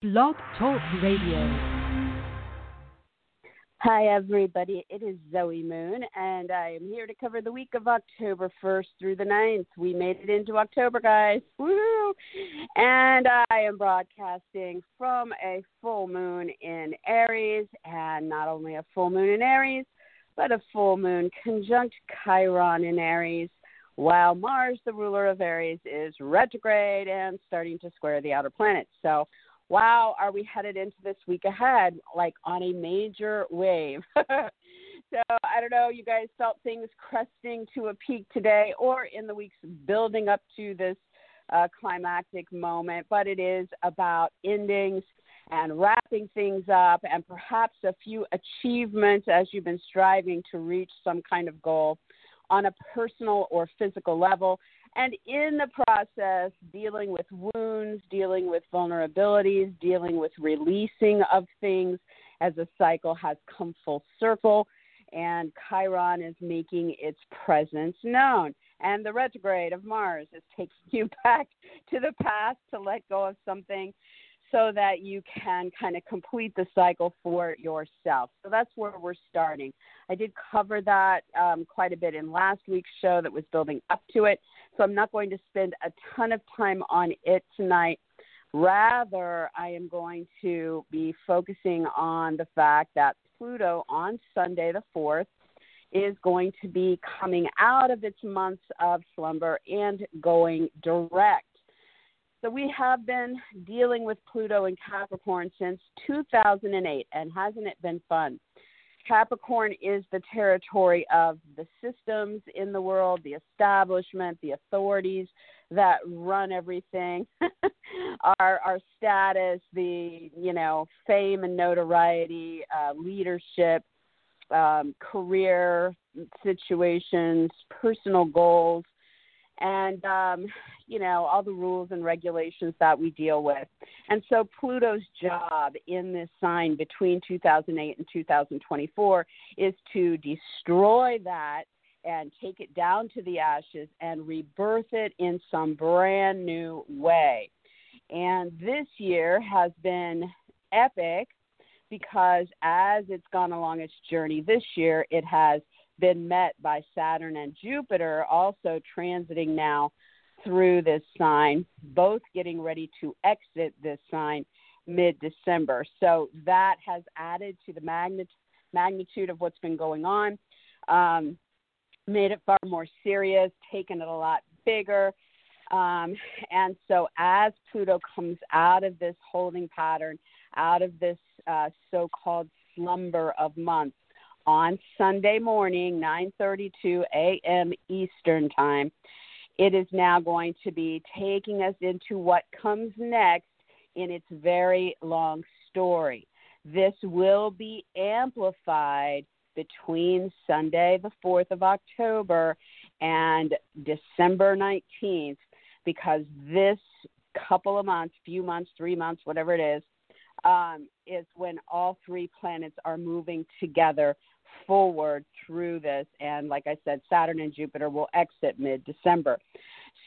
Blog Talk Radio. Hi, everybody. It is Zoe Moon, and I am here to cover the week of October 1st through the 9th. We made it into October, guys. Woo! And I am broadcasting from a full moon in Aries, and not only a full moon in Aries, but a full moon conjunct Chiron in Aries, while Mars, the ruler of Aries, is retrograde and starting to square the outer planets. So, wow, are we headed into this week ahead like on a major wave? so I don't know, you guys felt things cresting to a peak today or in the weeks building up to this uh, climactic moment, but it is about endings and wrapping things up and perhaps a few achievements as you've been striving to reach some kind of goal on a personal or physical level and in the process, dealing with wounds, dealing with vulnerabilities, dealing with releasing of things as a cycle has come full circle. And Chiron is making its presence known. And the retrograde of Mars is taking you back to the past to let go of something so that you can kind of complete the cycle for yourself. So that's where we're starting. I did cover that um, quite a bit in last week's show that was building up to it. So I'm not going to spend a ton of time on it tonight. Rather, I am going to be focusing on the fact that Pluto on Sunday the 4th is going to be coming out of its months of slumber and going direct so we have been dealing with Pluto in Capricorn since 2008, and hasn't it been fun? Capricorn is the territory of the systems in the world, the establishment, the authorities that run everything, our our status, the you know fame and notoriety, uh, leadership, um, career situations, personal goals, and um, you know all the rules and regulations that we deal with. And so Pluto's job in this sign between 2008 and 2024 is to destroy that and take it down to the ashes and rebirth it in some brand new way. And this year has been epic because as it's gone along its journey this year, it has been met by Saturn and Jupiter also transiting now through this sign, both getting ready to exit this sign mid December. So that has added to the magnet, magnitude of what's been going on, um, made it far more serious, taken it a lot bigger. Um, and so as Pluto comes out of this holding pattern, out of this uh, so called slumber of months, on Sunday morning, 9:32 a.m. Eastern Time. It is now going to be taking us into what comes next in its very long story. This will be amplified between Sunday, the 4th of October, and December 19th, because this couple of months, few months, three months, whatever it is, um, is when all three planets are moving together forward through this. And like I said, Saturn and Jupiter will exit mid December.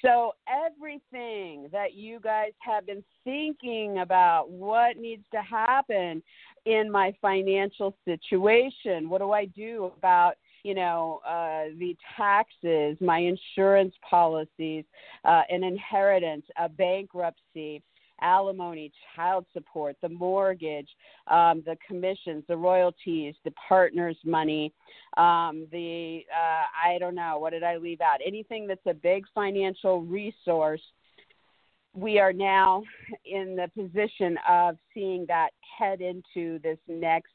So, everything that you guys have been thinking about what needs to happen in my financial situation, what do I do about you know, uh, the taxes, my insurance policies, uh, an inheritance, a bankruptcy, alimony, child support, the mortgage, um, the commissions, the royalties, the partner's money, um, the, uh, I don't know, what did I leave out? Anything that's a big financial resource. We are now in the position of seeing that head into this next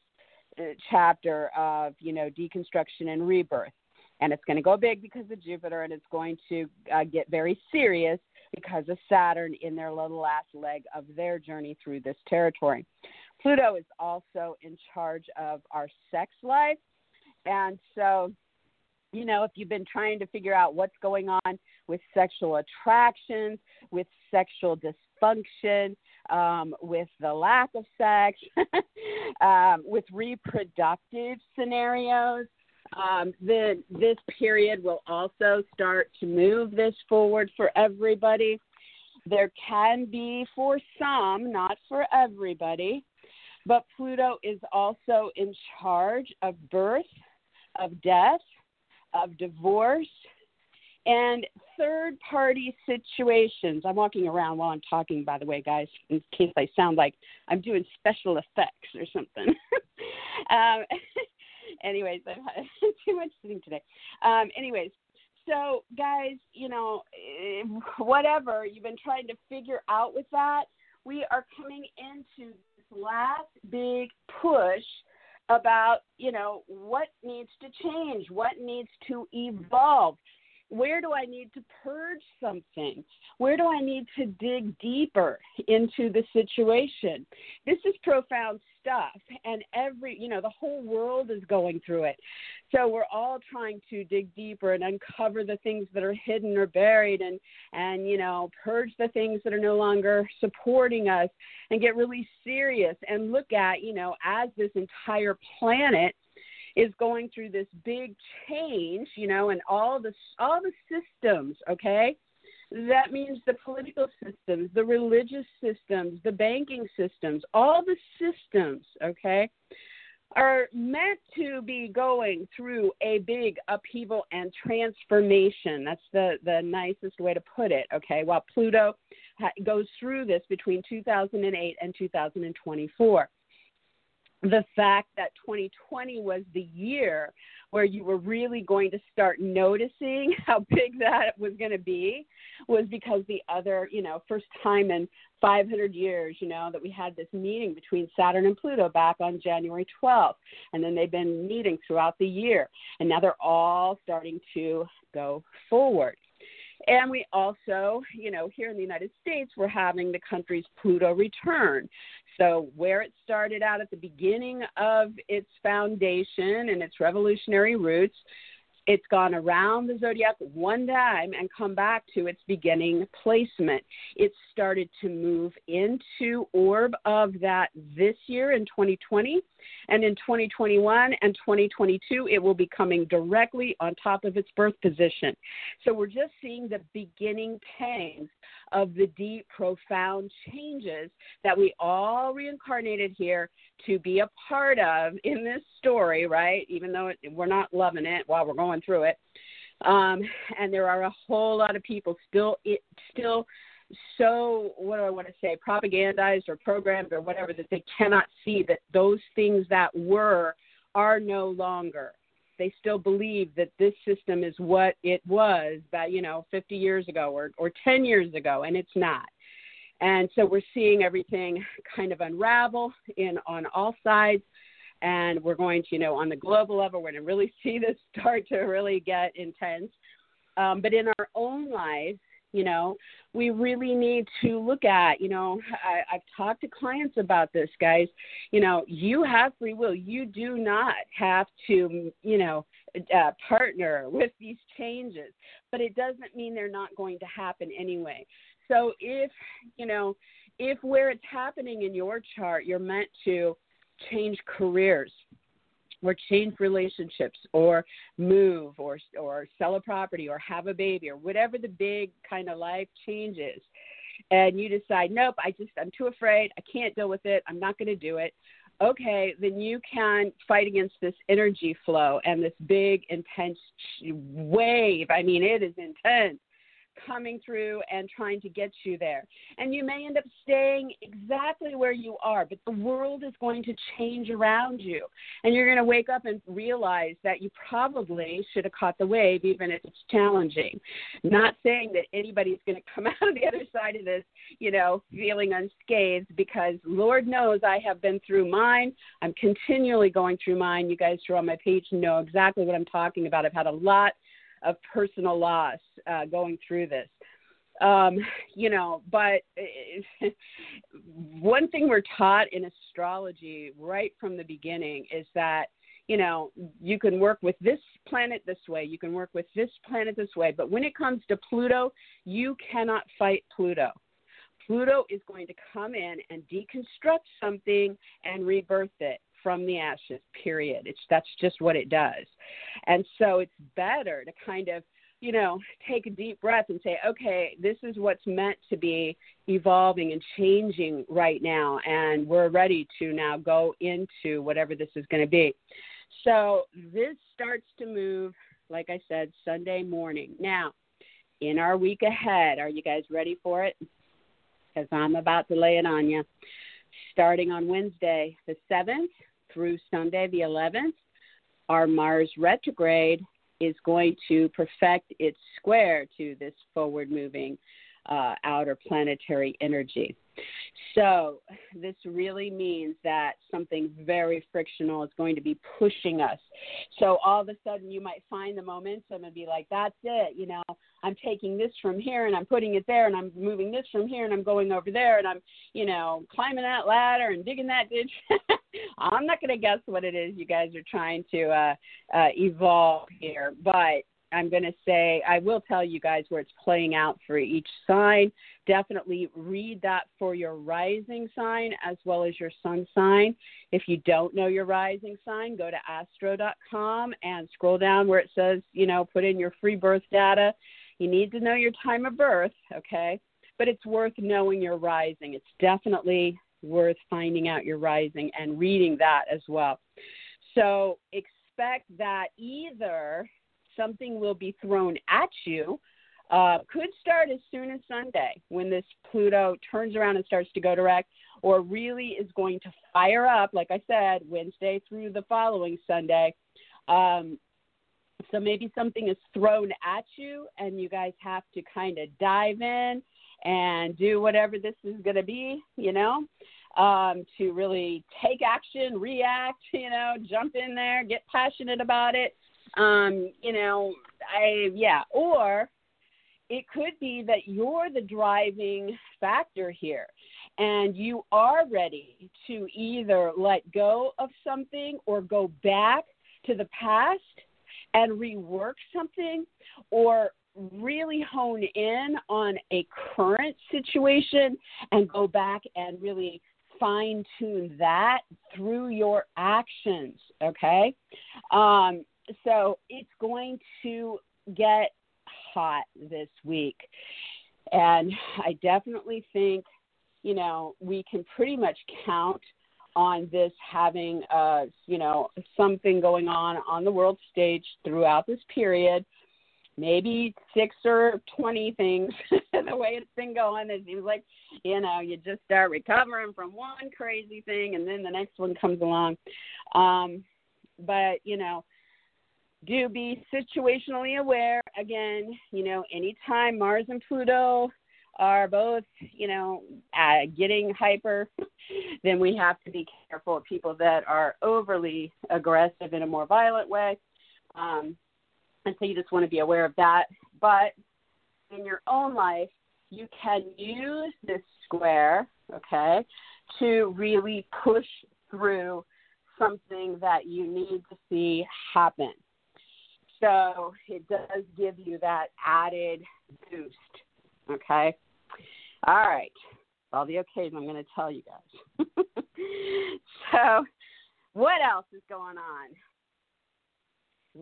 uh, chapter of, you know, deconstruction and rebirth and it's going to go big because of Jupiter, and it's going to uh, get very serious because of Saturn in their little last leg of their journey through this territory. Pluto is also in charge of our sex life. And so, you know, if you've been trying to figure out what's going on with sexual attractions, with sexual dysfunction, um, with the lack of sex, um, with reproductive scenarios, um, then this period will also start to move this forward for everybody. There can be for some, not for everybody, but Pluto is also in charge of birth, of death, of divorce, and third party situations. I'm walking around while I'm talking, by the way, guys, in case I sound like I'm doing special effects or something. um, anyways, I've had too much sitting today. Um, anyways, so guys, you know, eh, whatever you've been trying to figure out with that, we are coming into this last big push about, you know, what needs to change, what needs to evolve where do I need to purge something? Where do I need to dig deeper into the situation? This is profound stuff, and every, you know, the whole world is going through it. So we're all trying to dig deeper and uncover the things that are hidden or buried and, and, you know, purge the things that are no longer supporting us and get really serious and look at, you know, as this entire planet is going through this big change, you know, and all the all the systems, okay? That means the political systems, the religious systems, the banking systems, all the systems, okay, are meant to be going through a big upheaval and transformation. That's the, the nicest way to put it, okay? While Pluto ha- goes through this between 2008 and 2024 the fact that 2020 was the year where you were really going to start noticing how big that was going to be was because the other, you know, first time in 500 years, you know, that we had this meeting between Saturn and Pluto back on January 12th. And then they've been meeting throughout the year. And now they're all starting to go forward. And we also, you know, here in the United States, we're having the country's Pluto return. So, where it started out at the beginning of its foundation and its revolutionary roots, it's gone around the zodiac one time and come back to its beginning placement. It started to move into orb of that this year in 2020, and in 2021 and 2022, it will be coming directly on top of its birth position. So we're just seeing the beginning pangs of the deep, profound changes that we all reincarnated here to be a part of in this story, right? Even though it, we're not loving it while we're going through it. Um, and there are a whole lot of people still, it, still so what do I want to say, propagandized or programmed or whatever that they cannot see that those things that were are no longer. They still believe that this system is what it was that you know 50 years ago or or 10 years ago, and it's not. And so we're seeing everything kind of unravel in on all sides. And we're going to, you know, on the global level, we're going to really see this start to really get intense. Um, but in our own lives, you know, we really need to look at, you know, I, I've talked to clients about this, guys. You know, you have free will. You do not have to, you know, uh, partner with these changes, but it doesn't mean they're not going to happen anyway. So if, you know, if where it's happening in your chart, you're meant to change careers or change relationships or move or or sell a property or have a baby or whatever the big kind of life changes and you decide nope i just i'm too afraid. I can't deal with it. I'm not going to do it. Okay then you can fight against this energy flow and this big intense wave. I mean it is intense coming through and trying to get you there. And you may end up staying exactly where you are, but the world is going to change around you. And you're going to wake up and realize that you probably should have caught the wave, even if it's challenging. Not saying that anybody's going to come out of the other side of this, you know, feeling unscathed, because Lord knows I have been through mine. I'm continually going through mine. You guys who are on my page know exactly what I'm talking about. I've had a lot of personal loss uh, going through this. Um, you know, but one thing we're taught in astrology right from the beginning is that you know, you can work with this planet this way, you can work with this planet this way, but when it comes to Pluto, you cannot fight Pluto. Pluto is going to come in and deconstruct something and rebirth it from the ashes period it's that's just what it does and so it's better to kind of you know, take a deep breath and say, okay, this is what's meant to be evolving and changing right now, and we're ready to now go into whatever this is going to be. So this starts to move, like I said, Sunday morning. Now, in our week ahead, are you guys ready for it? Because I'm about to lay it on you. Starting on Wednesday, the 7th, through Sunday, the 11th, our Mars retrograde is going to perfect its square to this forward moving uh, outer planetary energy. So, this really means that something very frictional is going to be pushing us. So, all of a sudden, you might find the momentum and be like, that's it. You know, I'm taking this from here and I'm putting it there and I'm moving this from here and I'm going over there and I'm, you know, climbing that ladder and digging that ditch. I'm not going to guess what it is you guys are trying to uh, uh, evolve here, but I'm going to say, I will tell you guys where it's playing out for each sign. Definitely read that for your rising sign as well as your sun sign. If you don't know your rising sign, go to astro.com and scroll down where it says, you know, put in your free birth data. You need to know your time of birth, okay? But it's worth knowing your rising. It's definitely worth finding out your rising and reading that as well. So expect that either something will be thrown at you. Uh, could start as soon as Sunday when this Pluto turns around and starts to go direct, or really is going to fire up, like I said, Wednesday through the following Sunday. Um, so maybe something is thrown at you, and you guys have to kind of dive in and do whatever this is going to be, you know, um, to really take action, react, you know, jump in there, get passionate about it, um, you know, I yeah, or it could be that you're the driving factor here and you are ready to either let go of something or go back to the past and rework something or really hone in on a current situation and go back and really fine tune that through your actions okay um, so it's going to get hot this week. And I definitely think, you know, we can pretty much count on this having, uh, you know, something going on on the world stage throughout this period. Maybe six or 20 things the way it's been going. It seems like, you know, you just start recovering from one crazy thing and then the next one comes along. Um, but, you know, do be situationally aware. Again, you know, anytime Mars and Pluto are both, you know, uh, getting hyper, then we have to be careful of people that are overly aggressive in a more violent way. Um, and so you just want to be aware of that. But in your own life, you can use this square, okay, to really push through something that you need to see happen. So it does give you that added boost. Okay. All right. All the okays I'm going to tell you guys. so, what else is going on?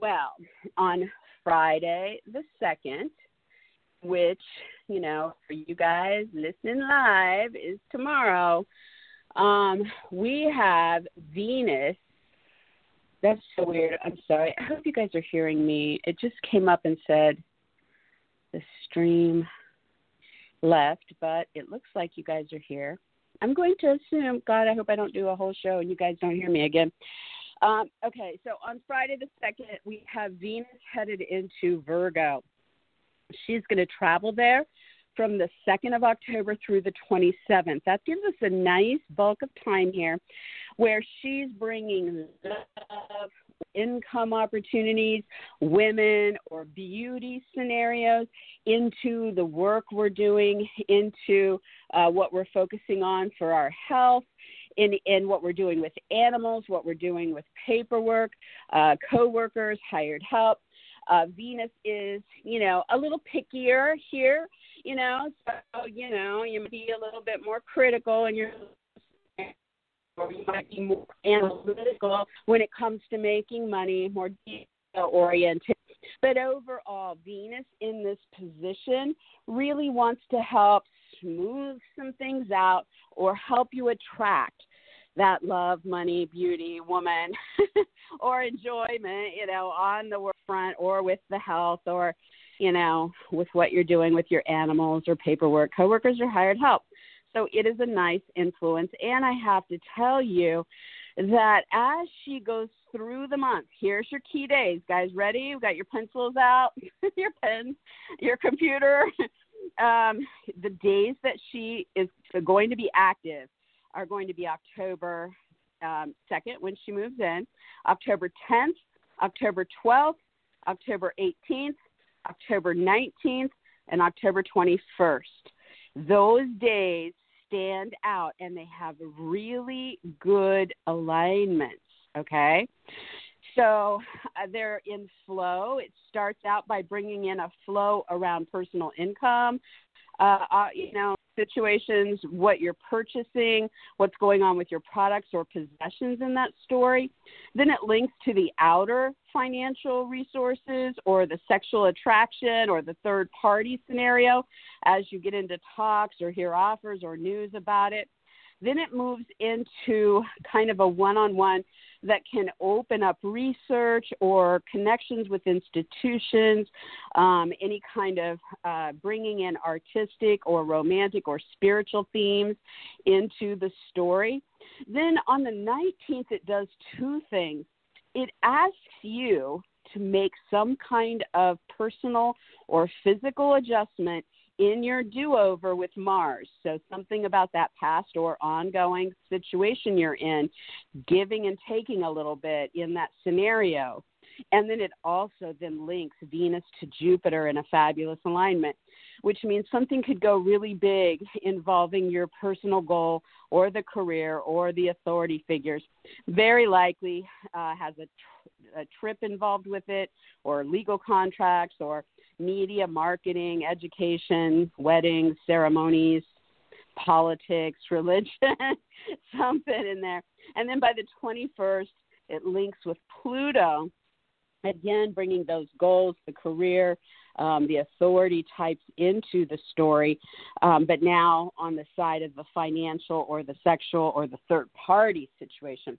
Well, on Friday the 2nd, which, you know, for you guys listening live is tomorrow, um, we have Venus that's so weird. I'm sorry. I hope you guys are hearing me. It just came up and said the stream left, but it looks like you guys are here. I'm going to assume, God, I hope I don't do a whole show and you guys don't hear me again. Um, okay, so on Friday the 2nd, we have Venus headed into Virgo. She's going to travel there from the 2nd of October through the 27th. That gives us a nice bulk of time here where she's bringing love, income opportunities, women, or beauty scenarios into the work we're doing, into uh, what we're focusing on for our health. In, in what we're doing with animals, what we're doing with paperwork, uh, coworkers, hired help. Uh, Venus is, you know, a little pickier here, you know, so, you know, you might be a little bit more critical and you're or you might be more analytical when it comes to making money, more detail oriented. But overall, Venus in this position really wants to help smooth some things out or help you attract that love, money, beauty, woman, or enjoyment, you know, on the work front or with the health or, you know, with what you're doing with your animals or paperwork, coworkers or hired help. So it is a nice influence. And I have to tell you that as she goes through the month, here's your key days. Guys, ready? You've got your pencils out, your pens, your computer. Um, the days that she is going to be active are going to be October um, 2nd when she moves in, October 10th, October 12th, October 18th, October 19th, and October 21st. Those days stand out and they have really good alignments, okay? So uh, they're in flow. It starts out by bringing in a flow around personal income, uh, uh, you know, situations, what you're purchasing, what's going on with your products or possessions in that story. Then it links to the outer financial resources or the sexual attraction or the third party scenario as you get into talks or hear offers or news about it. Then it moves into kind of a one on one that can open up research or connections with institutions, um, any kind of uh, bringing in artistic or romantic or spiritual themes into the story. Then on the 19th, it does two things. It asks you to make some kind of personal or physical adjustment in your do over with Mars. So, something about that past or ongoing situation you're in, giving and taking a little bit in that scenario. And then it also then links Venus to Jupiter in a fabulous alignment, which means something could go really big involving your personal goal or the career or the authority figures. Very likely uh, has a, tr- a trip involved with it or legal contracts or media, marketing, education, weddings, ceremonies, politics, religion, something in there. And then by the 21st, it links with Pluto, again, bringing those goals, the career, um, the authority types into the story, um, but now on the side of the financial or the sexual or the third party situation.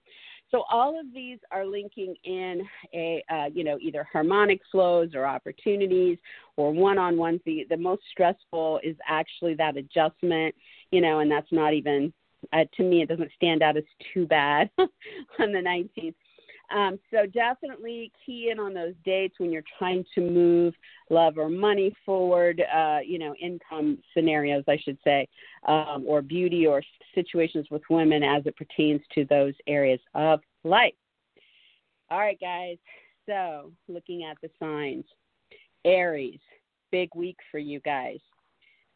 So all of these are linking in a uh, you know either harmonic flows or opportunities or one-on-one. The the most stressful is actually that adjustment, you know, and that's not even uh, to me it doesn't stand out as too bad on the 19th. Um, so definitely key in on those dates when you're trying to move love or money forward, uh, you know, income scenarios, I should say, um, or beauty or situations with women as it pertains to those areas of life. All right, guys. So looking at the signs, Aries, big week for you guys.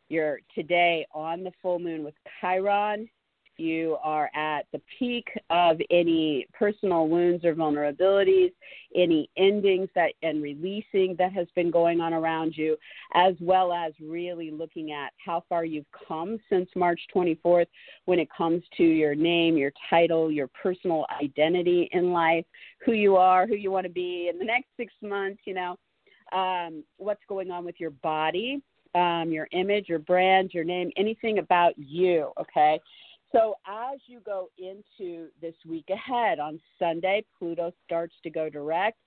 You're today on the full moon with Chiron you are at the peak of any personal wounds or vulnerabilities, any endings that and releasing that has been going on around you, as well as really looking at how far you've come since March 24th when it comes to your name, your title, your personal identity in life, who you are, who you want to be in the next six months, you know, um, what's going on with your body. Um, your image, your brand, your name, anything about you, okay? So as you go into this week ahead on Sunday, Pluto starts to go direct.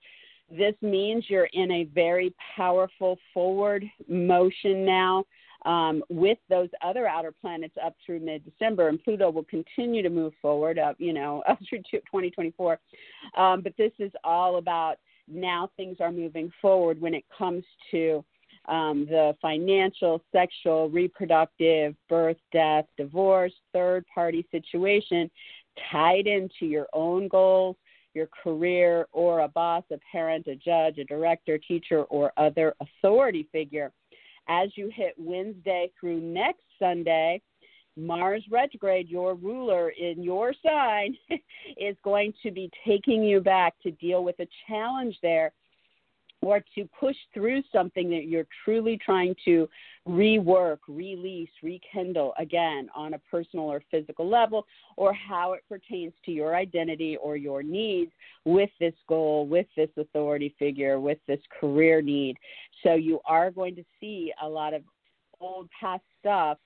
This means you're in a very powerful forward motion now um, with those other outer planets up through mid December, and Pluto will continue to move forward up, you know, up through 2024. Um, but this is all about now things are moving forward when it comes to um, the financial, sexual, reproductive, birth, death, divorce, third party situation tied into your own goals, your career, or a boss, a parent, a judge, a director, teacher, or other authority figure. As you hit Wednesday through next Sunday, Mars retrograde, your ruler in your sign, is going to be taking you back to deal with a challenge there or to push through something that you're truly trying to rework, release, rekindle again on a personal or physical level, or how it pertains to your identity or your needs with this goal, with this authority figure, with this career need. So you are going to see a lot of old past stuff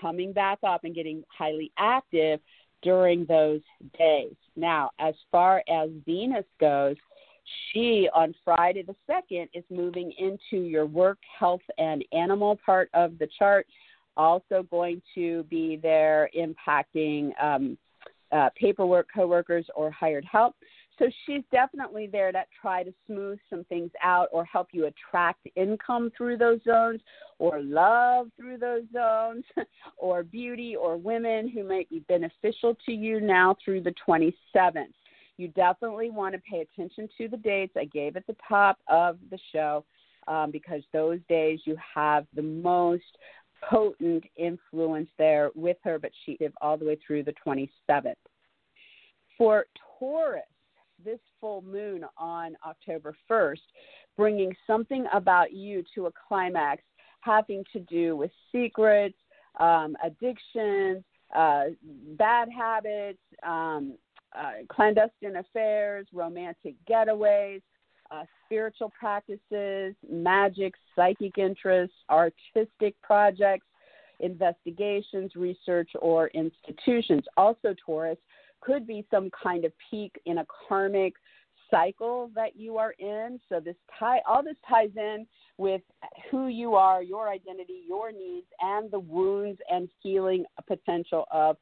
coming back up and getting highly active during those days. Now, as far as Venus goes, she on Friday the 2nd is moving into your work, health, and animal part of the chart. Also, going to be there impacting um, uh, paperwork, coworkers, or hired help. So she's definitely there to try to smooth some things out or help you attract income through those zones or love through those zones or beauty or women who might be beneficial to you now through the 27th you definitely want to pay attention to the dates I gave at the top of the show um, because those days you have the most potent influence there with her, but she lived all the way through the 27th. For Taurus, this full moon on October 1st, bringing something about you to a climax having to do with secrets, um, addictions, uh, bad habits, um, uh, clandestine affairs, romantic getaways, uh, spiritual practices, magic, psychic interests, artistic projects, investigations, research, or institutions. Also, Taurus could be some kind of peak in a karmic cycle that you are in. So this tie all this ties in with who you are, your identity, your needs, and the wounds and healing potential of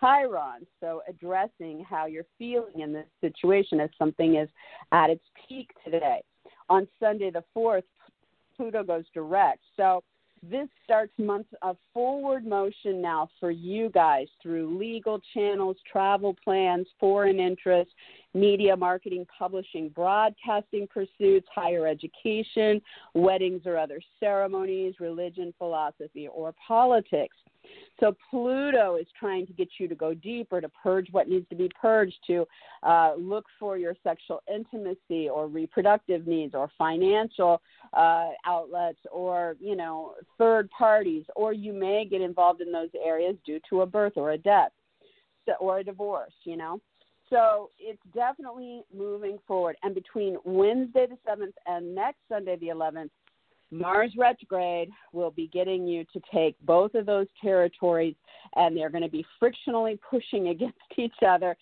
Chiron. So, addressing how you're feeling in this situation as something is at its peak today. On Sunday, the 4th, Pluto goes direct. So, this starts months of forward motion now for you guys through legal channels, travel plans, foreign interests, media, marketing, publishing, broadcasting pursuits, higher education, weddings or other ceremonies, religion, philosophy, or politics. So Pluto is trying to get you to go deeper, to purge what needs to be purged, to uh, look for your sexual intimacy or reproductive needs or financial uh, outlets or you know third parties, or you may get involved in those areas due to a birth or a death or a divorce. You know. So it's definitely moving forward. And between Wednesday the 7th and next Sunday the 11th, Mars retrograde will be getting you to take both of those territories, and they're going to be frictionally pushing against each other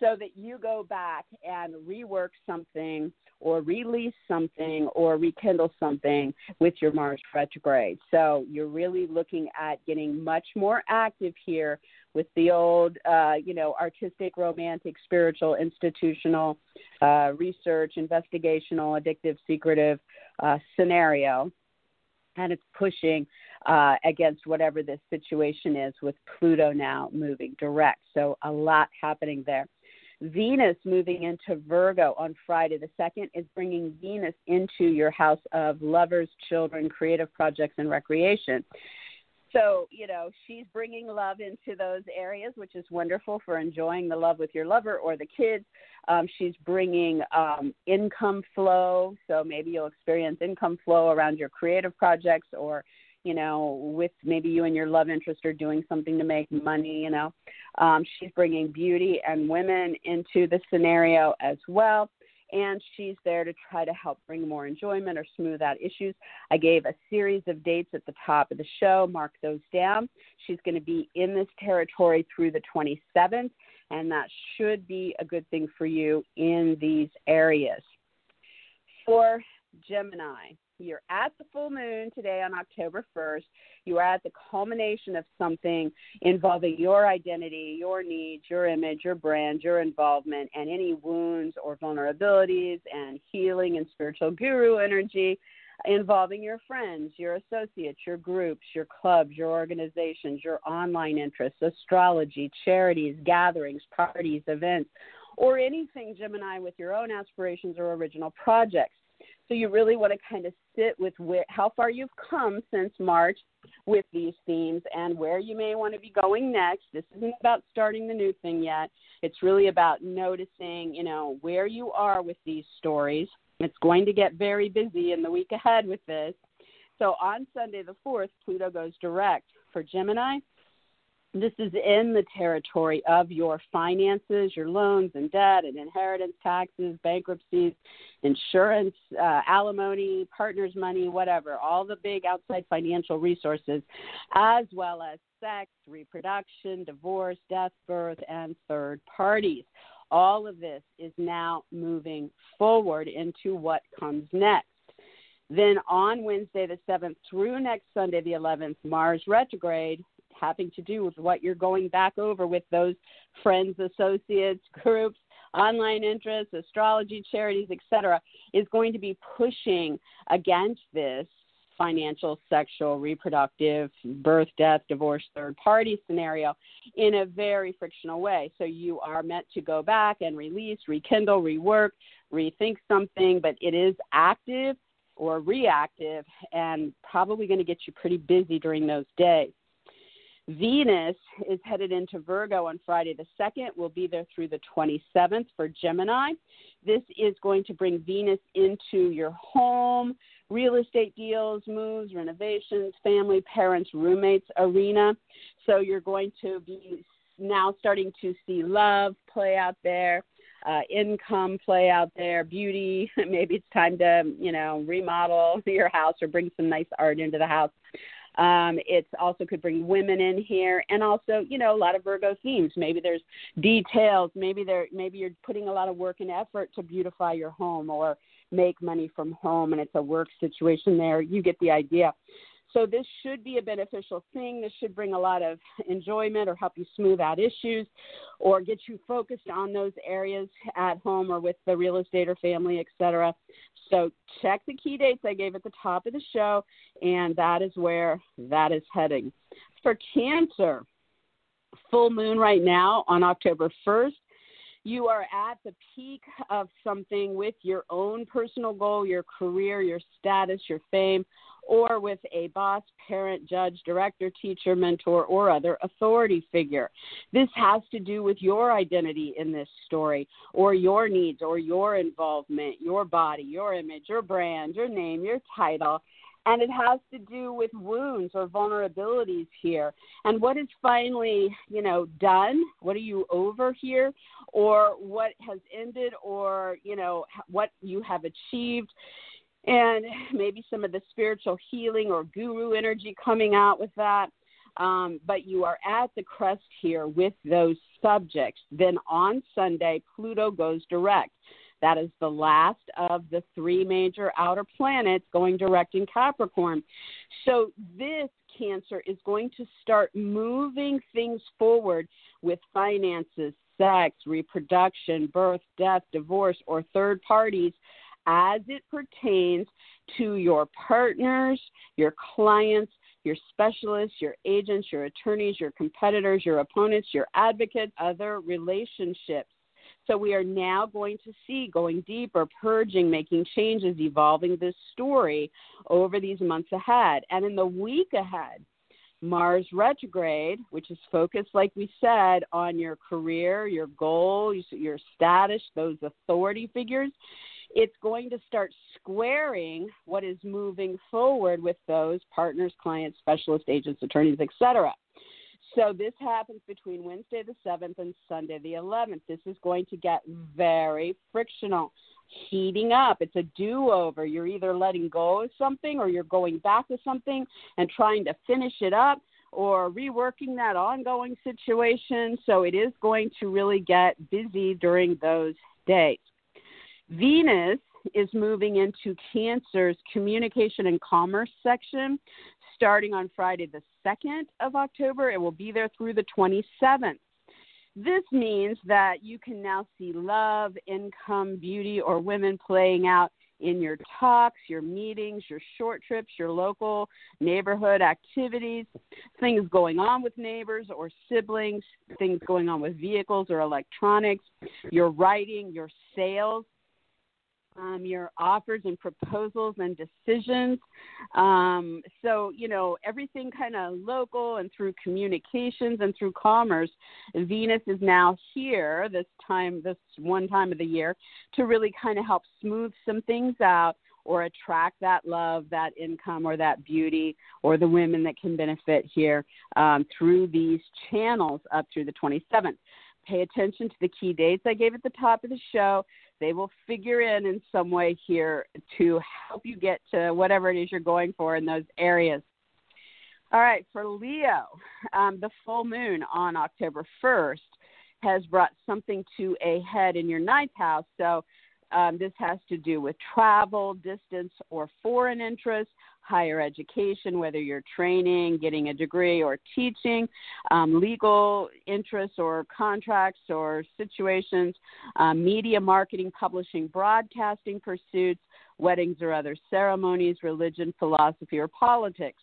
so that you go back and rework something or release something or rekindle something with your Mars retrograde. So you're really looking at getting much more active here with the old, uh, you know, artistic, romantic, spiritual, institutional, uh, research, investigational, addictive, secretive uh, scenario. And it's pushing uh, against whatever this situation is with Pluto now moving direct. So a lot happening there. Venus moving into Virgo on Friday the 2nd is bringing Venus into your house of lovers, children, creative projects, and recreation. So, you know, she's bringing love into those areas, which is wonderful for enjoying the love with your lover or the kids. Um, she's bringing um, income flow. So maybe you'll experience income flow around your creative projects or you know, with maybe you and your love interest are doing something to make money, you know. Um, she's bringing beauty and women into the scenario as well. And she's there to try to help bring more enjoyment or smooth out issues. I gave a series of dates at the top of the show. Mark those down. She's going to be in this territory through the 27th, and that should be a good thing for you in these areas. For Gemini, you're at the full moon today on October 1st. You are at the culmination of something involving your identity, your needs, your image, your brand, your involvement, and any wounds or vulnerabilities and healing and spiritual guru energy involving your friends, your associates, your groups, your clubs, your organizations, your online interests, astrology, charities, gatherings, parties, events, or anything, Gemini, with your own aspirations or original projects. So you really want to kind of sit with where, how far you've come since March with these themes and where you may want to be going next. This isn't about starting the new thing yet. It's really about noticing, you know, where you are with these stories It's going to get very busy in the week ahead with this. So on Sunday the 4th, Pluto goes direct for Gemini. This is in the territory of your finances, your loans and debt and inheritance taxes, bankruptcies, insurance, uh, alimony, partners' money, whatever, all the big outside financial resources, as well as sex, reproduction, divorce, death, birth, and third parties. All of this is now moving forward into what comes next. Then on Wednesday the 7th through next Sunday the 11th, Mars retrograde having to do with what you're going back over with those friends, associates, groups, online interests, astrology, charities, etc., is going to be pushing against this financial, sexual, reproductive, birth, death, divorce, third party scenario in a very frictional way. So you are meant to go back and release, rekindle, rework, rethink something, but it is active or reactive and probably going to get you pretty busy during those days. Venus is headed into Virgo on Friday the 2nd. We'll be there through the 27th for Gemini. This is going to bring Venus into your home, real estate deals, moves, renovations, family, parents, roommates arena. So you're going to be now starting to see love play out there. Uh, income play out there, beauty. Maybe it's time to, you know, remodel your house or bring some nice art into the house. Um, it's also could bring women in here, and also you know a lot of Virgo themes. Maybe there's details. Maybe there maybe you're putting a lot of work and effort to beautify your home or make money from home, and it's a work situation there. You get the idea. So this should be a beneficial thing. This should bring a lot of enjoyment or help you smooth out issues or get you focused on those areas at home or with the real estate or family, etc. So check the key dates I gave at the top of the show, and that is where that is heading. For Cancer, full moon right now on October 1st. You are at the peak of something with your own personal goal, your career, your status, your fame, or with a boss, parent, judge, director, teacher, mentor, or other authority figure. This has to do with your identity in this story, or your needs, or your involvement, your body, your image, your brand, your name, your title. And it has to do with wounds or vulnerabilities here. And what is finally, you know, done? What are you over here? Or what has ended or, you know, what you have achieved? And maybe some of the spiritual healing or guru energy coming out with that. Um, but you are at the crest here with those subjects. Then on Sunday, Pluto goes direct. That is the last of the three major outer planets going direct in Capricorn. So this Cancer is going to start moving things forward with finances, sex, reproduction, birth, death, divorce, or third parties as it pertains to your partners, your clients, your specialists, your agents, your attorneys, your competitors, your opponents, your advocates, other relationships. So we are now going to see going deeper, purging, making changes, evolving this story over these months ahead. And in the week ahead, Mars retrograde, which is focused, like we said, on your career, your goals, your status, those authority figures, it's going to start squaring what is moving forward with those partners, clients, specialist agents, attorneys, etc. So this happens between Wednesday the 7th and Sunday the 11th. This is going to get very frictional, heating up. It's a do over. You're either letting go of something or you're going back to something and trying to finish it up or reworking that ongoing situation. So it is going to really get busy during those days. Venus is moving into Cancer's communication and commerce section starting on Friday, the 2nd of October. It will be there through the 27th. This means that you can now see love, income, beauty, or women playing out in your talks, your meetings, your short trips, your local neighborhood activities, things going on with neighbors or siblings, things going on with vehicles or electronics, your writing, your sales um, your offers and proposals and decisions. Um, so, you know, everything kind of local and through communications and through commerce. Venus is now here this time, this one time of the year, to really kind of help smooth some things out or attract that love, that income, or that beauty, or the women that can benefit here um, through these channels up through the 27th. Pay attention to the key dates I gave at the top of the show. They will figure in in some way here to help you get to whatever it is you're going for in those areas. All right, for Leo, um, the full moon on October 1st has brought something to a head in your ninth house. So um, this has to do with travel, distance, or foreign interests, higher education, whether you're training, getting a degree, or teaching, um, legal interests or contracts or situations, um, media, marketing, publishing, broadcasting pursuits, weddings or other ceremonies, religion, philosophy, or politics.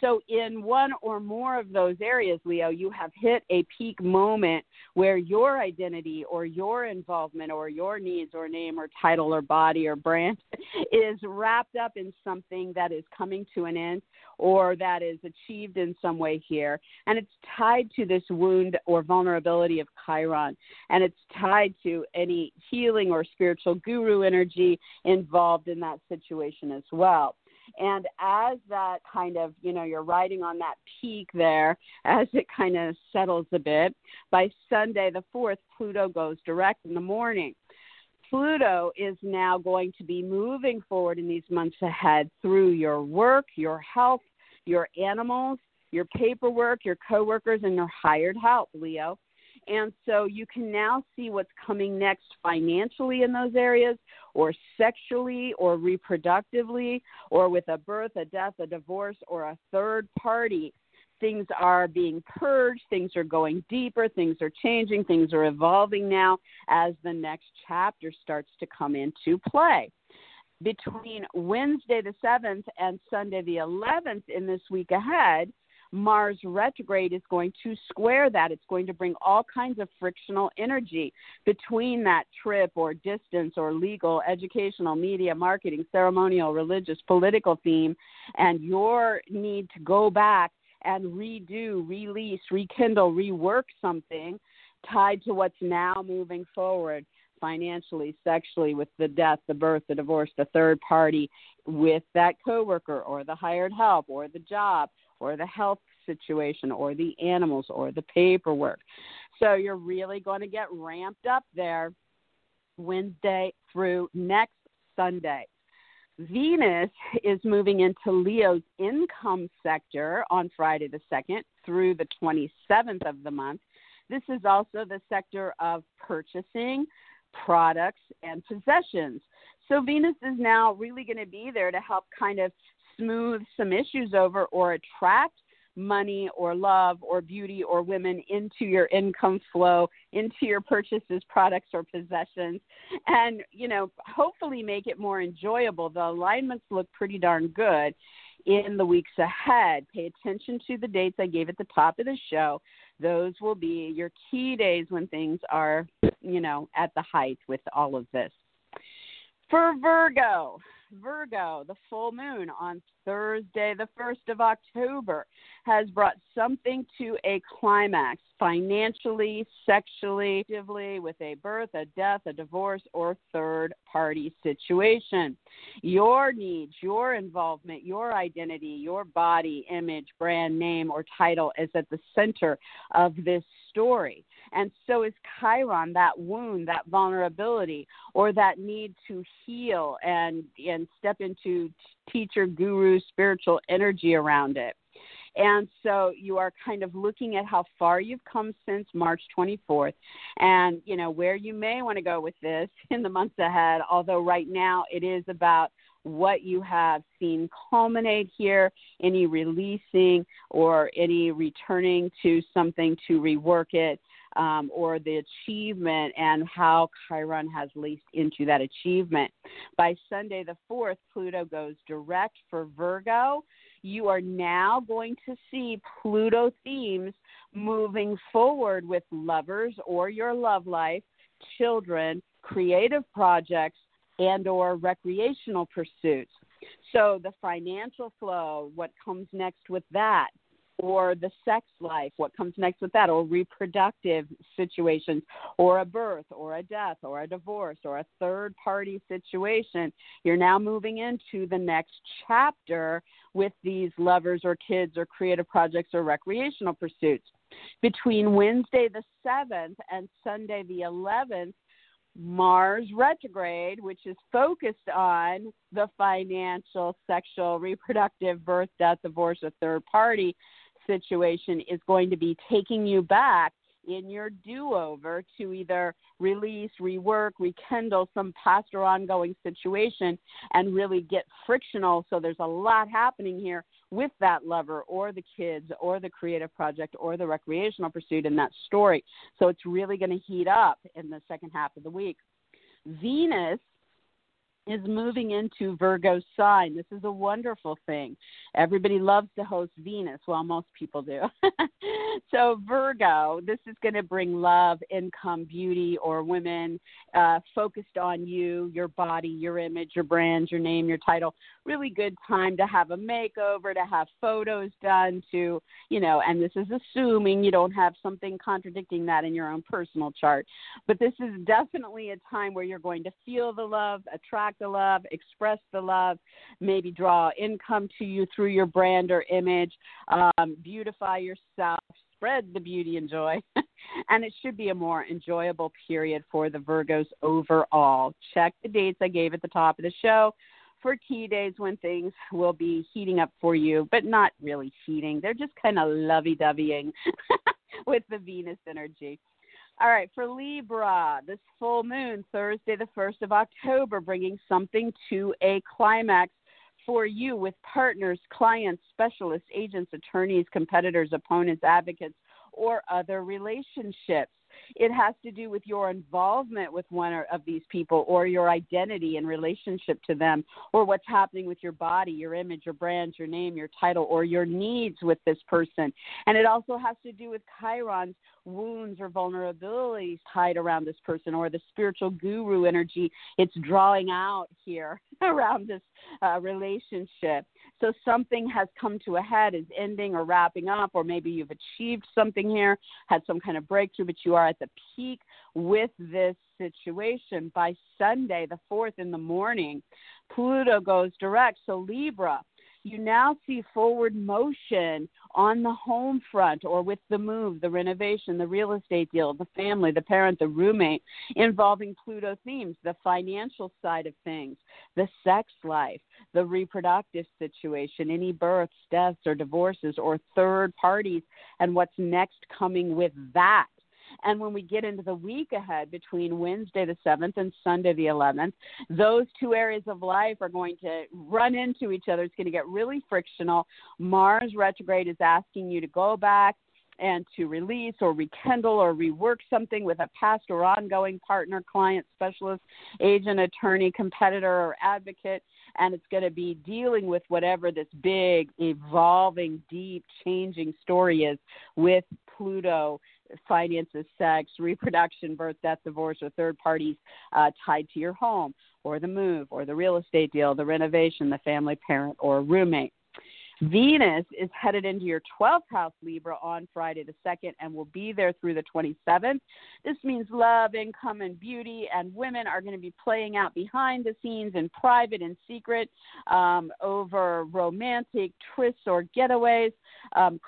So, in one or more of those areas, Leo, you have hit a peak moment where your identity or your involvement or your needs or name or title or body or brand is wrapped up in something that is coming to an end or that is achieved in some way here. And it's tied to this wound or vulnerability of Chiron. And it's tied to any healing or spiritual guru energy involved in that situation as well. And as that kind of, you know, you're riding on that peak there, as it kind of settles a bit, by Sunday the 4th, Pluto goes direct in the morning. Pluto is now going to be moving forward in these months ahead through your work, your health, your animals, your paperwork, your coworkers, and your hired help, Leo. And so you can now see what's coming next financially in those areas, or sexually, or reproductively, or with a birth, a death, a divorce, or a third party. Things are being purged, things are going deeper, things are changing, things are evolving now as the next chapter starts to come into play between Wednesday the 7th and Sunday the 11th in this week ahead, Mars retrograde is going to square that. It's going to bring all kinds of frictional energy between that trip or distance or legal, educational, media, marketing, ceremonial, religious, political theme, and your need to go back and redo, release, rekindle, rework something tied to what's now moving forward financially, sexually, with the death, the birth, the divorce, the third party, with that coworker or the hired help or the job or the health situation or the animals or the paperwork. So you're really going to get ramped up there Wednesday through next Sunday. Venus is moving into Leo's income sector on Friday the 2nd through the 27th of the month. This is also the sector of purchasing products and possessions. So Venus is now really going to be there to help kind of smooth some issues over or attract money or love or beauty or women into your income flow, into your purchases, products, or possessions, and, you know, hopefully make it more enjoyable. The alignments look pretty darn good in the weeks ahead. Pay attention to the dates I gave at the top of the show. Those will be your key days when things are, you know, at the height with all of this. For Virgo, Virgo, the full moon on Thursday, the 1st of October, has brought something to a climax financially, sexually, with a birth, a death, a divorce, or third party situation. Your needs, your involvement, your identity, your body, image, brand name, or title is at the center of this story. And so is Chiron, that wound, that vulnerability, or that need to heal and, and step into teacher, guru, spiritual energy around it. And so you are kind of looking at how far you've come since March 24th and, you know, where you may want to go with this in the months ahead. Although right now it is about what you have seen culminate here, any releasing or any returning to something to rework it, um, or the achievement and how Chiron has laced into that achievement. By Sunday the 4th, Pluto goes direct for Virgo. You are now going to see Pluto themes moving forward with lovers or your love life, children, creative projects, and or recreational pursuits. So the financial flow, what comes next with that? Or the sex life, what comes next with that, or reproductive situations, or a birth, or a death, or a divorce, or a third party situation. You're now moving into the next chapter with these lovers or kids or creative projects or recreational pursuits. Between Wednesday the 7th and Sunday the 11th, Mars retrograde, which is focused on the financial, sexual, reproductive, birth, death, divorce, a third party, situation is going to be taking you back in your do over to either release, rework, rekindle some past or ongoing situation and really get frictional. So there's a lot happening here with that lover or the kids or the creative project or the recreational pursuit in that story. So it's really going to heat up in the second half of the week. Venus is moving into Virgo sign. This is a wonderful thing. Everybody loves to host Venus. Well, most people do. so, Virgo, this is going to bring love, income, beauty, or women uh, focused on you, your body, your image, your brand, your name, your title. Really good time to have a makeover, to have photos done, to, you know, and this is assuming you don't have something contradicting that in your own personal chart. But this is definitely a time where you're going to feel the love, attract the love, express the love, maybe draw income to you through your brand or image, um, beautify yourself, spread the beauty and joy. and it should be a more enjoyable period for the Virgos overall. Check the dates I gave at the top of the show for key days when things will be heating up for you, but not really heating. They're just kind of lovey doveying with the Venus energy. All right, for Libra, this full moon, Thursday, the 1st of October, bringing something to a climax for you with partners, clients, specialists, agents, attorneys, competitors, opponents, advocates, or other relationships. It has to do with your involvement with one of these people or your identity in relationship to them or what's happening with your body, your image, your brand, your name, your title, or your needs with this person. And it also has to do with Chiron's wounds or vulnerabilities tied around this person or the spiritual guru energy it's drawing out here around this uh, relationship. So something has come to a head, is ending or wrapping up, or maybe you've achieved something here, had some kind of breakthrough, but you are at the peak with this situation. By Sunday, the 4th in the morning, Pluto goes direct. So Libra, you now see forward motion on the home front or with the move, the renovation, the real estate deal, the family, the parent, the roommate, involving Pluto themes, the financial side of things, the sex life, the reproductive situation, any births, deaths, or divorces, or third parties, and what's next coming with that. And when we get into the week ahead between Wednesday the 7th and Sunday the 11th, those two areas of life are going to run into each other. It's going to get really frictional. Mars retrograde is asking you to go back and to release or rekindle or rework something with a past or ongoing partner, client, specialist, agent, attorney, competitor, or advocate. And it's going to be dealing with whatever this big, evolving, deep, changing story is with Pluto finances, sex, reproduction, birth, death, divorce, or third parties uh, tied to your home, or the move, or the real estate deal, the renovation, the family parent, or roommate. Venus is headed into your 12th house, Libra, on Friday the 2nd and will be there through the 27th. This means love, income, and beauty, and women are going to be playing out behind the scenes in private and secret um, over romantic trysts or getaways, um,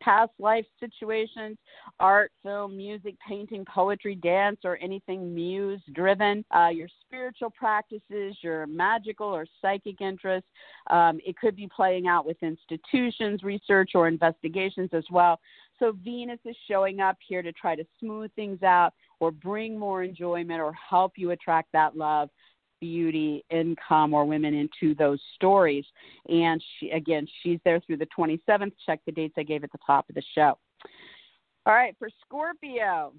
past life situations, art, film, music, painting, poetry, dance, or anything muse driven, uh, your spiritual practices, your magical or psychic interests. Um, it could be playing out with institutions, research, or investigations as well. So Venus is showing up here to try to smooth things out or bring more enjoyment or help you attract that love beauty, income, or women into those stories. And she, again, she's there through the 27th. Check the dates I gave at the top of the show. All right, for Scorpio,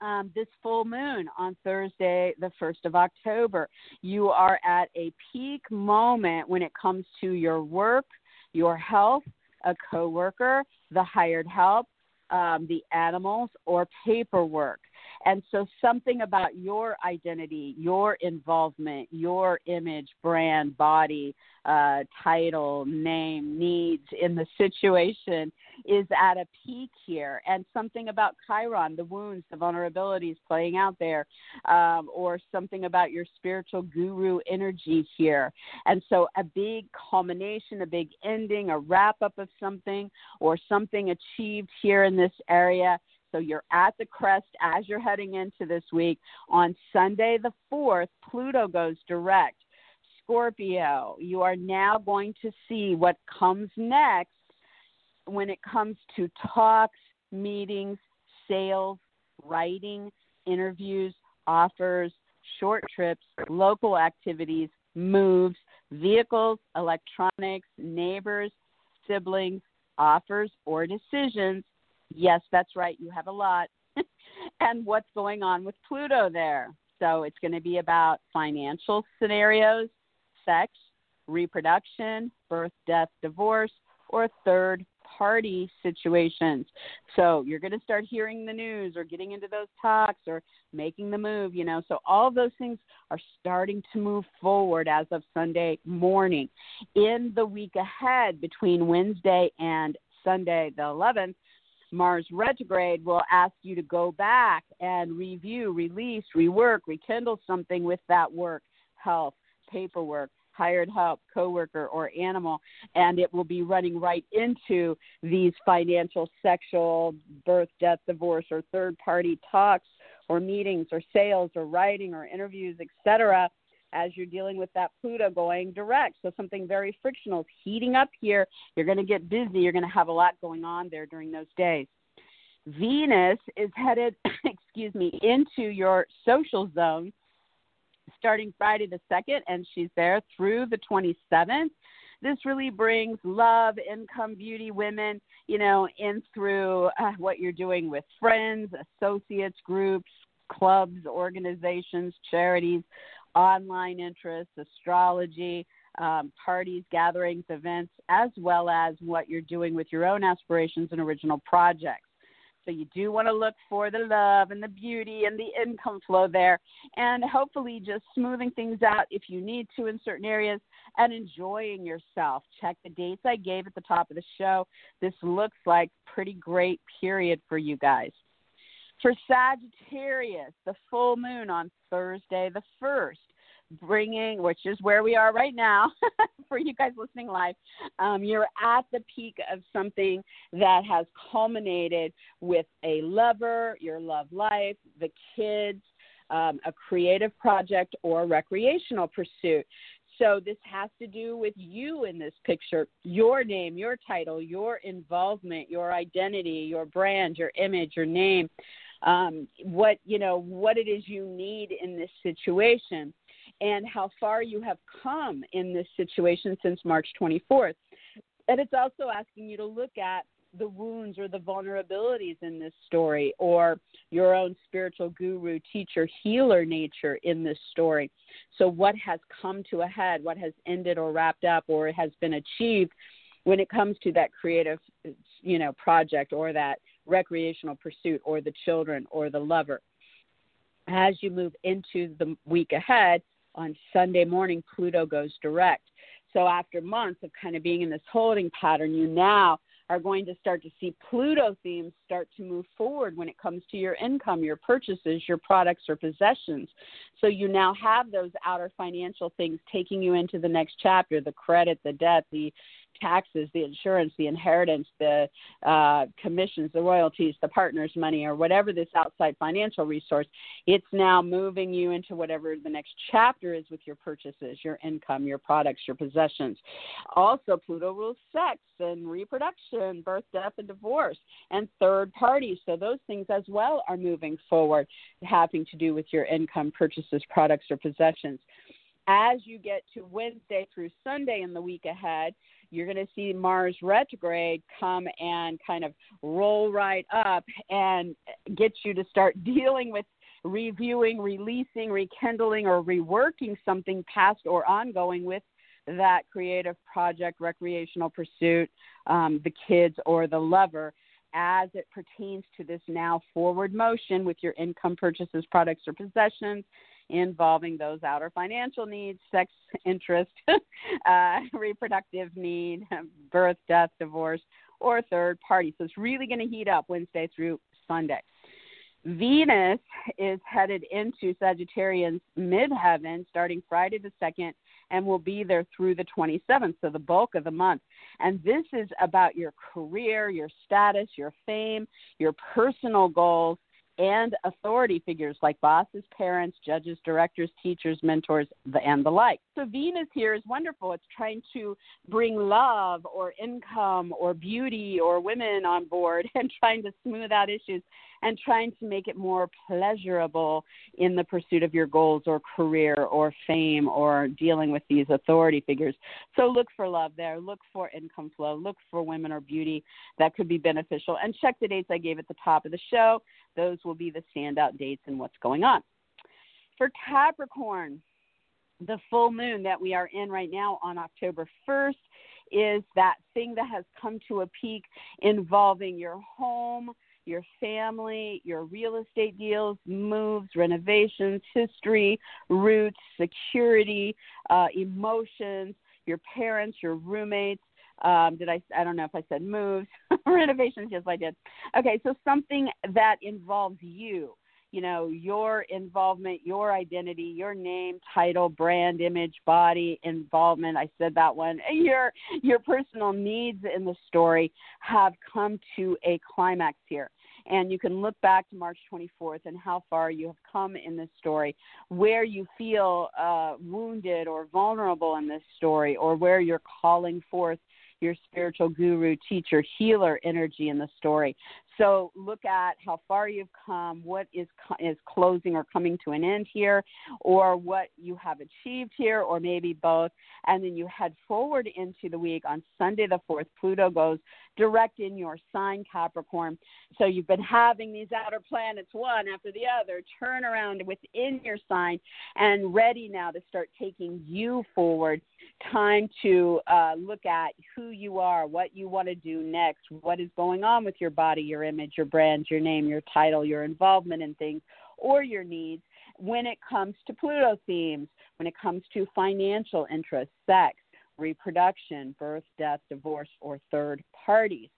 um, this full moon on Thursday, the 1st of October, you are at a peak moment when it comes to your work, your health, a coworker, the hired help, um, the animals, or paperwork. And so, something about your identity, your involvement, your image, brand, body, uh, title, name, needs in the situation is at a peak here. And something about Chiron, the wounds, the vulnerabilities playing out there, um, or something about your spiritual guru energy here. And so, a big culmination, a big ending, a wrap up of something, or something achieved here in this area so you're at the crest as you're heading into this week. On Sunday, the 4th, Pluto goes direct. Scorpio, you are now going to see what comes next when it comes to talks, meetings, sales, writing, interviews, offers, short trips, local activities, moves, vehicles, electronics, neighbors, siblings, offers, or decisions Yes, that's right. You have a lot. and what's going on with Pluto there? So it's going to be about financial scenarios, sex, reproduction, birth, death, divorce, or third party situations. So you're going to start hearing the news or getting into those talks or making the move, you know. So all those things are starting to move forward as of Sunday morning. In the week ahead between Wednesday and Sunday the 11th, Mars retrograde will ask you to go back and review, release, rework, rekindle something with that work, health, paperwork, hired help, coworker, or animal, and it will be running right into these financial, sexual, birth, death, divorce, or third party talks or meetings or sales or writing or interviews, etc as you're dealing with that Pluto going direct. So something very frictional is heating up here. You're going to get busy. You're going to have a lot going on there during those days. Venus is headed, excuse me, into your social zone starting Friday the 2nd, and she's there through the 27th. This really brings love, income, beauty, women, you know, in through uh, what you're doing with friends, associates, groups, clubs, organizations, charities, online interests, astrology, um, parties, gatherings, events, as well as what you're doing with your own aspirations and original projects. So you do want to look for the love and the beauty and the income flow there, and hopefully just smoothing things out if you need to in certain areas and enjoying yourself. Check the dates I gave at the top of the show. This looks like pretty great period for you guys. For Sagittarius, the full moon on Thursday the 1st, bringing, which is where we are right now for you guys listening live, um, you're at the peak of something that has culminated with a lover, your love life, the kids, um, a creative project, or recreational pursuit. So this has to do with you in this picture, your name, your title, your involvement, your identity, your brand, your image, your name um, what you know what it is you need in this situation and how far you have come in this situation since March 24th. And it's also asking you to look at the wounds or the vulnerabilities in this story or your own spiritual guru, teacher, healer nature in this story. So, what has come to a head, what has ended or wrapped up or has been achieved when it comes to that creative, you know, project or that recreational pursuit or the children or the lover. As you move into the week ahead, on Sunday morning, Pluto goes direct. So after months of kind of being in this holding pattern, you now are going to start to see Pluto themes start to move forward when it comes to your income, your purchases, your products or possessions. So you now have those outer financial things taking you into the next chapter the credit, the debt, the taxes, the insurance, the inheritance, the uh, commissions, the royalties, the partner's money, or whatever this outside financial resource, it's now moving you into whatever the next chapter is with your purchases, your income, your products, your possessions. Also, Pluto rules sex and reproduction, birth, death, and divorce, and third parties. So those things as well are moving forward, having to do with your income, purchases, products, or possessions as you get to Wednesday through Sunday in the week ahead, you're going to see Mars retrograde come and kind of roll right up and get you to start dealing with reviewing, releasing, rekindling, or reworking something past or ongoing with that creative project, recreational pursuit, um, the kids, or the lover. as it pertains to this now forward motion with your income purchases, products, or possessions involving those outer financial needs, sex interest, uh, reproductive need, birth, death, divorce, or third party. So it's really going to heat up Wednesday through Sunday. Venus is headed into Sagittarian's midheaven starting Friday the 2nd and will be there through the 27th, so the bulk of the month. And this is about your career, your status, your fame, your personal goals, and authority figures like bosses, parents, judges, directors, teachers, mentors, and the like. So Venus here is wonderful. It's trying to bring love or income or beauty or women on board and trying to smooth out issues and trying to make it more pleasurable in the pursuit of your goals or career or fame or dealing with these authority figures. So look for love there. Look for income flow. Look for women or beauty that could be beneficial. And check the dates I gave at the top of the show. Those will be the standout dates and what's going on. For Capricorn, the full moon that we are in right now on October 1st is that thing that has come to a peak involving your home, your family, your real estate deals, moves, renovations, history, roots, security, uh, emotions, your parents, your roommates. Um, did I? I don't know if I said moves, renovations. Yes, I did. Okay, so something that involves you you know your involvement your identity your name title brand image body involvement i said that one your your personal needs in the story have come to a climax here and you can look back to March 24th and how far you have come in this story, where you feel uh, wounded or vulnerable in this story, or where you're calling forth your spiritual guru, teacher, healer energy in the story. So look at how far you've come, what is is closing or coming to an end here, or what you have achieved here, or maybe both, and then you head forward into the week. On Sunday the fourth, Pluto goes direct in your sign, Capricorn. So you've been having these outer planets one after the other turn around within your sign, and ready now to start taking you forward. Time to uh, look at who you are, what you want to do next, what is going on with your body, your image, your brand, your name, your title, your involvement in things, or your needs when it comes to Pluto themes, when it comes to financial interests, sex, reproduction, birth, death, divorce, or third parties.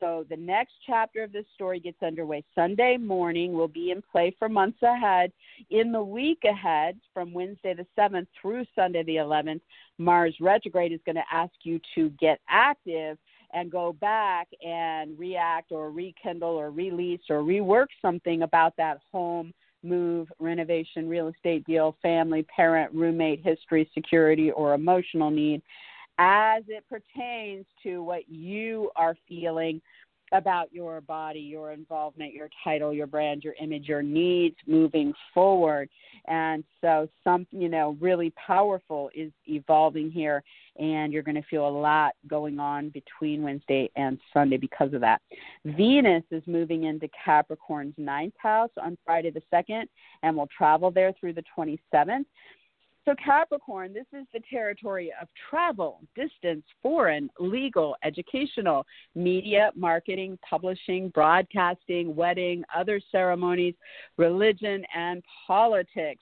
So the next chapter of this story gets underway Sunday morning. Will be in play for months ahead. In the week ahead, from Wednesday the 7th through Sunday the 11th, Mars retrograde is going to ask you to get active and go back and react or rekindle or release or rework something about that home move, renovation, real estate deal, family, parent, roommate, history, security, or emotional need. As it pertains to what you are feeling about your body, your involvement, your title, your brand, your image, your needs moving forward. And so, some, you know, really powerful is evolving here, and you're going to feel a lot going on between Wednesday and Sunday because of that. Venus is moving into Capricorn's ninth house on Friday the 2nd and will travel there through the 27th. So, Capricorn, this is the territory of travel, distance, foreign, legal, educational, media, marketing, publishing, broadcasting, wedding, other ceremonies, religion, and politics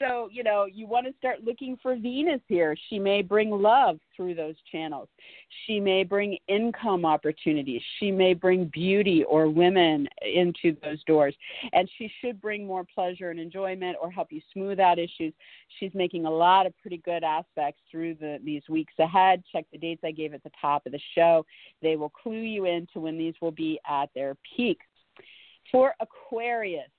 so you know you want to start looking for venus here. She may bring love through those channels. She may bring income opportunities. She may bring beauty or women into those doors. And she should bring more pleasure and enjoyment or help you smooth out issues. She's making a lot of pretty good aspects through the, these weeks ahead. Check the dates i gave at the top of the show. They will clue you into when these will be at their peak. For aquarius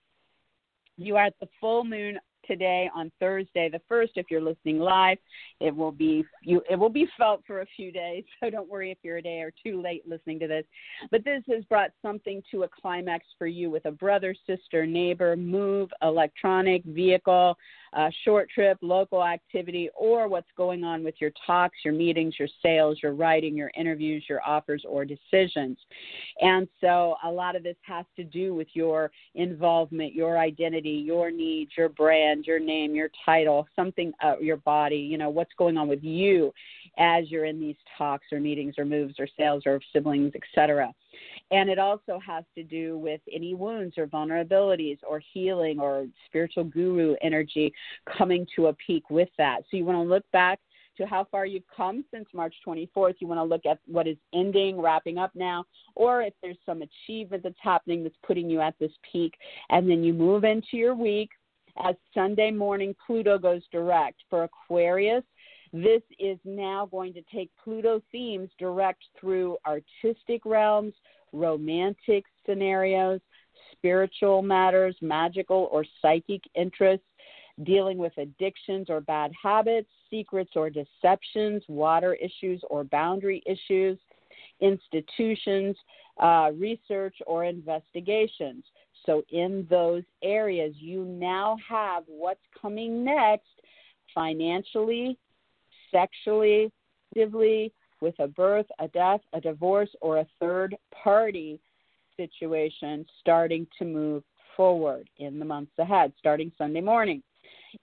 you are at the full moon today on Thursday the first. If you're listening live, it will be you it will be felt for a few days. So don't worry if you're a day or two late listening to this. But this has brought something to a climax for you with a brother, sister, neighbor, move, electronic, vehicle, uh, short trip, local activity, or what's going on with your talks, your meetings, your sales, your writing, your interviews, your offers, or decisions. And so a lot of this has to do with your involvement, your identity, your needs, your brand, your name, your title, something, uh, your body, you know, what's going on with you as you're in these talks or meetings or moves or sales or siblings, etc. And it also has to do with any wounds or vulnerabilities or healing or spiritual guru energy coming to a peak with that. So you want to look back to how far you've come since March 24th. You want to look at what is ending, wrapping up now, or if there's some achievement that's happening that's putting you at this peak. And then you move into your week as Sunday morning Pluto goes direct for Aquarius. This is now going to take Pluto themes direct through artistic realms, romantic scenarios, spiritual matters, magical or psychic interests, dealing with addictions or bad habits, secrets or deceptions, water issues or boundary issues, institutions, uh, research or investigations. So, in those areas, you now have what's coming next financially, sexually, with a birth, a death, a divorce, or a third party situation starting to move forward in the months ahead, starting Sunday morning.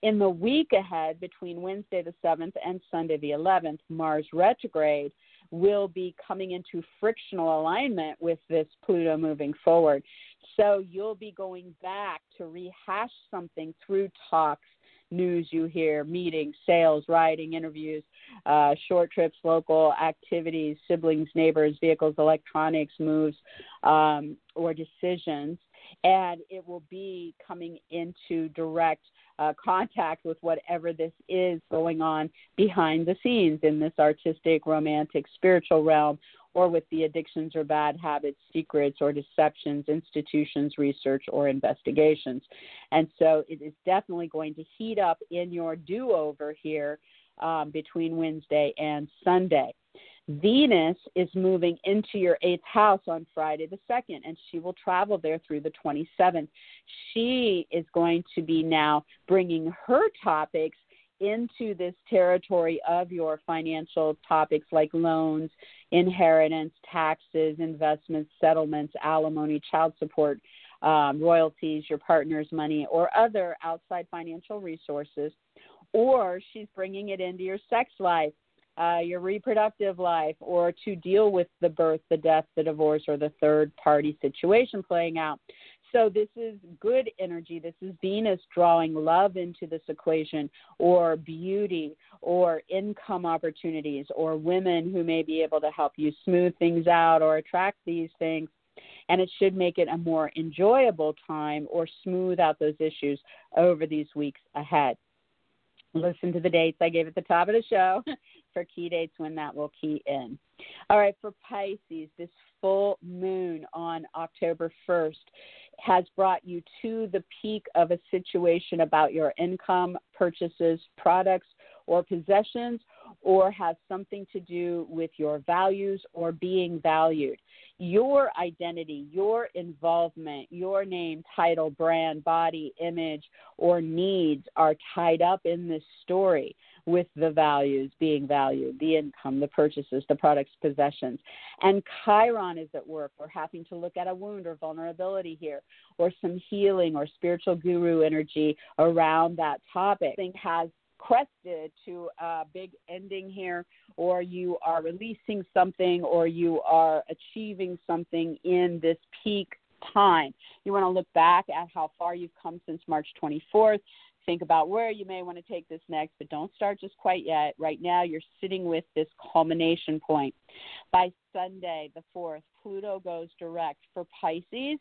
In the week ahead, between Wednesday the 7th and Sunday the 11th, Mars retrograde will be coming into frictional alignment with this Pluto moving forward. So you'll be going back to rehash something through talks, news you hear, meetings, sales, writing, interviews, uh, short trips, local activities, siblings, neighbors, vehicles, electronics, moves, um, or decisions. And it will be coming into direct uh, contact with whatever this is going on behind the scenes in this artistic, romantic, spiritual realm, or with the addictions or bad habits, secrets or deceptions, institutions, research, or investigations. And so it is definitely going to heat up in your do over here um, between Wednesday and Sunday. Venus is moving into your eighth house on Friday the 2nd, and she will travel there through the 27th. She is going to be now bringing her topics into this territory of your financial topics like loans, inheritance, taxes, investments, settlements, alimony, child support, um, royalties, your partner's money, or other outside financial resources. Or she's bringing it into your sex life uh, your reproductive life, or to deal with the birth, the death, the divorce, or the third party situation playing out. So, this is good energy. This is Venus drawing love into this equation, or beauty, or income opportunities, or women who may be able to help you smooth things out or attract these things. And it should make it a more enjoyable time or smooth out those issues over these weeks ahead. Listen to the dates I gave at the top of the show for key dates when that will key in. All right, for Pisces, this full moon on October 1st has brought you to the peak of a situation about your income, purchases, products, or possessions, or has something to do with your values or being valued. Your identity, your involvement, your name, title, brand, body, image, or needs are tied up in this story with the values being valued, the income, the purchases, the products, possessions. And Chiron is at work. We're having to look at a wound or vulnerability here, or some healing or spiritual guru energy around that topic. Thing has crested to a big ending here, or you are releasing something, or you are achieving something in this peak time. You want to look back at how far you've come since March 24th. Think about where you may want to take this next, but don't start just quite yet. Right now, you're sitting with this culmination point. By Sunday, the 4th, Pluto goes direct for Pisces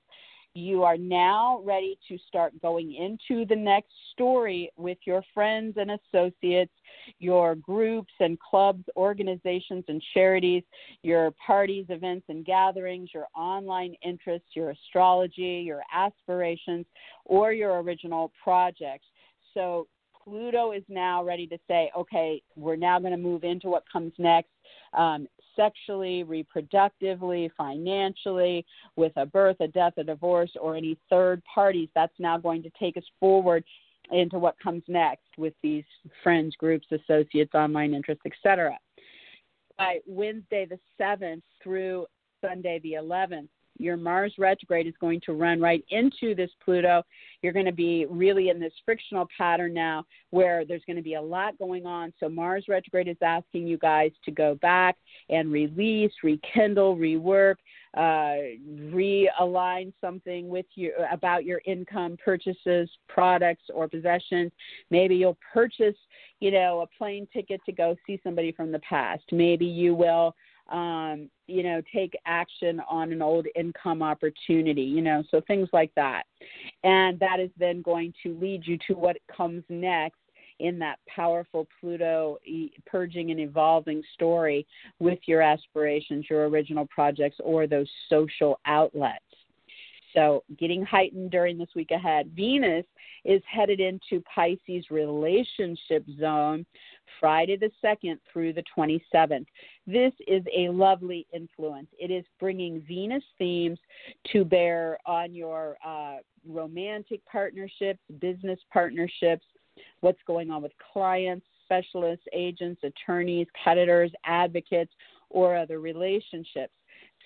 you are now ready to start going into the next story with your friends and associates, your groups and clubs, organizations and charities, your parties, events and gatherings, your online interests, your astrology, your aspirations, or your original projects. So Pluto is now ready to say, okay, we're now going to move into what comes next. Um, sexually, reproductively, financially, with a birth, a death, a divorce, or any third parties. That's now going to take us forward into what comes next with these friends, groups, associates, online interests, etc. By Wednesday the 7th through Sunday the 11th, your Mars retrograde is going to run right into this Pluto. You're going to be really in this frictional pattern now where there's going to be a lot going on. So, Mars retrograde is asking you guys to go back and release, rekindle, rework, uh, realign something with you about your income purchases, products, or possessions. Maybe you'll purchase, you know, a plane ticket to go see somebody from the past. Maybe you will um, you know, take action on an old income opportunity, you know, so things like that. And that is then going to lead you to what comes next in that powerful Pluto purging and evolving story with your aspirations, your original projects, or those social outlets. So, getting heightened during this week ahead. Venus is headed into Pisces relationship zone Friday the 2nd through the 27th. This is a lovely influence. It is bringing Venus themes to bear on your uh, romantic partnerships, business partnerships, what's going on with clients, specialists, agents, attorneys, creditors, advocates, or other relationships.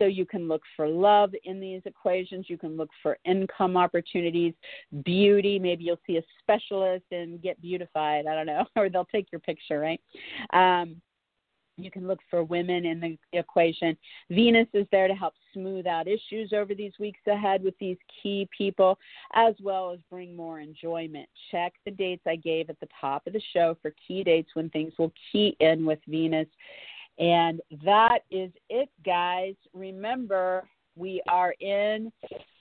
So you can look for love in these equations. You can look for income opportunities, beauty. Maybe you'll see a specialist and get beautified. I don't know, or they'll take your picture, right? Um, you can look for women in the equation. Venus is there to help smooth out issues over these weeks ahead with these key people, as well as bring more enjoyment. Check the dates I gave at the top of the show for key dates when things will key in with Venus. And that is it, guys. Remember, we are in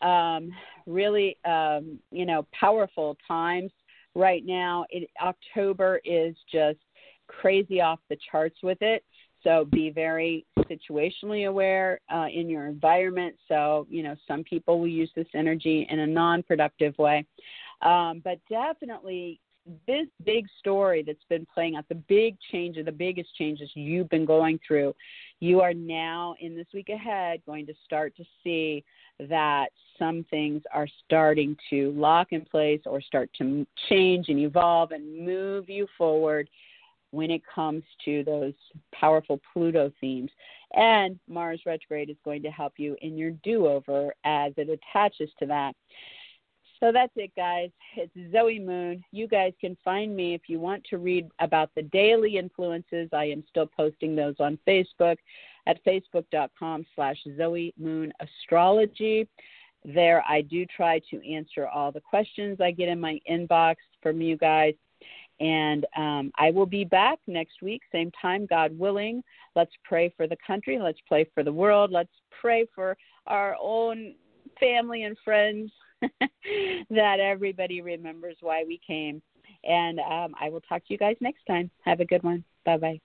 um, really, um, you know, powerful times right now. It, October is just crazy off the charts with it. So be very situationally aware uh, in your environment. So, you know, some people will use this energy in a non productive way. Um, but definitely this big story that's been playing out, the big changes, the biggest changes you've been going through, you are now in this week ahead going to start to see that some things are starting to lock in place or start to change and evolve and move you forward when it comes to those powerful Pluto themes. And Mars retrograde is going to help you in your do over as it attaches to that. So that's it, guys. It's Zoe Moon. You guys can find me if you want to read about the daily influences. I am still posting those on Facebook at facebook.com slash Zoe Moon Astrology. There, I do try to answer all the questions I get in my inbox from you guys. And um, I will be back next week, same time, God willing. Let's pray for the country. Let's pray for the world. Let's pray for our own family and friends that everybody remembers why we came. And um, I will talk to you guys next time. Have a good one. Bye bye.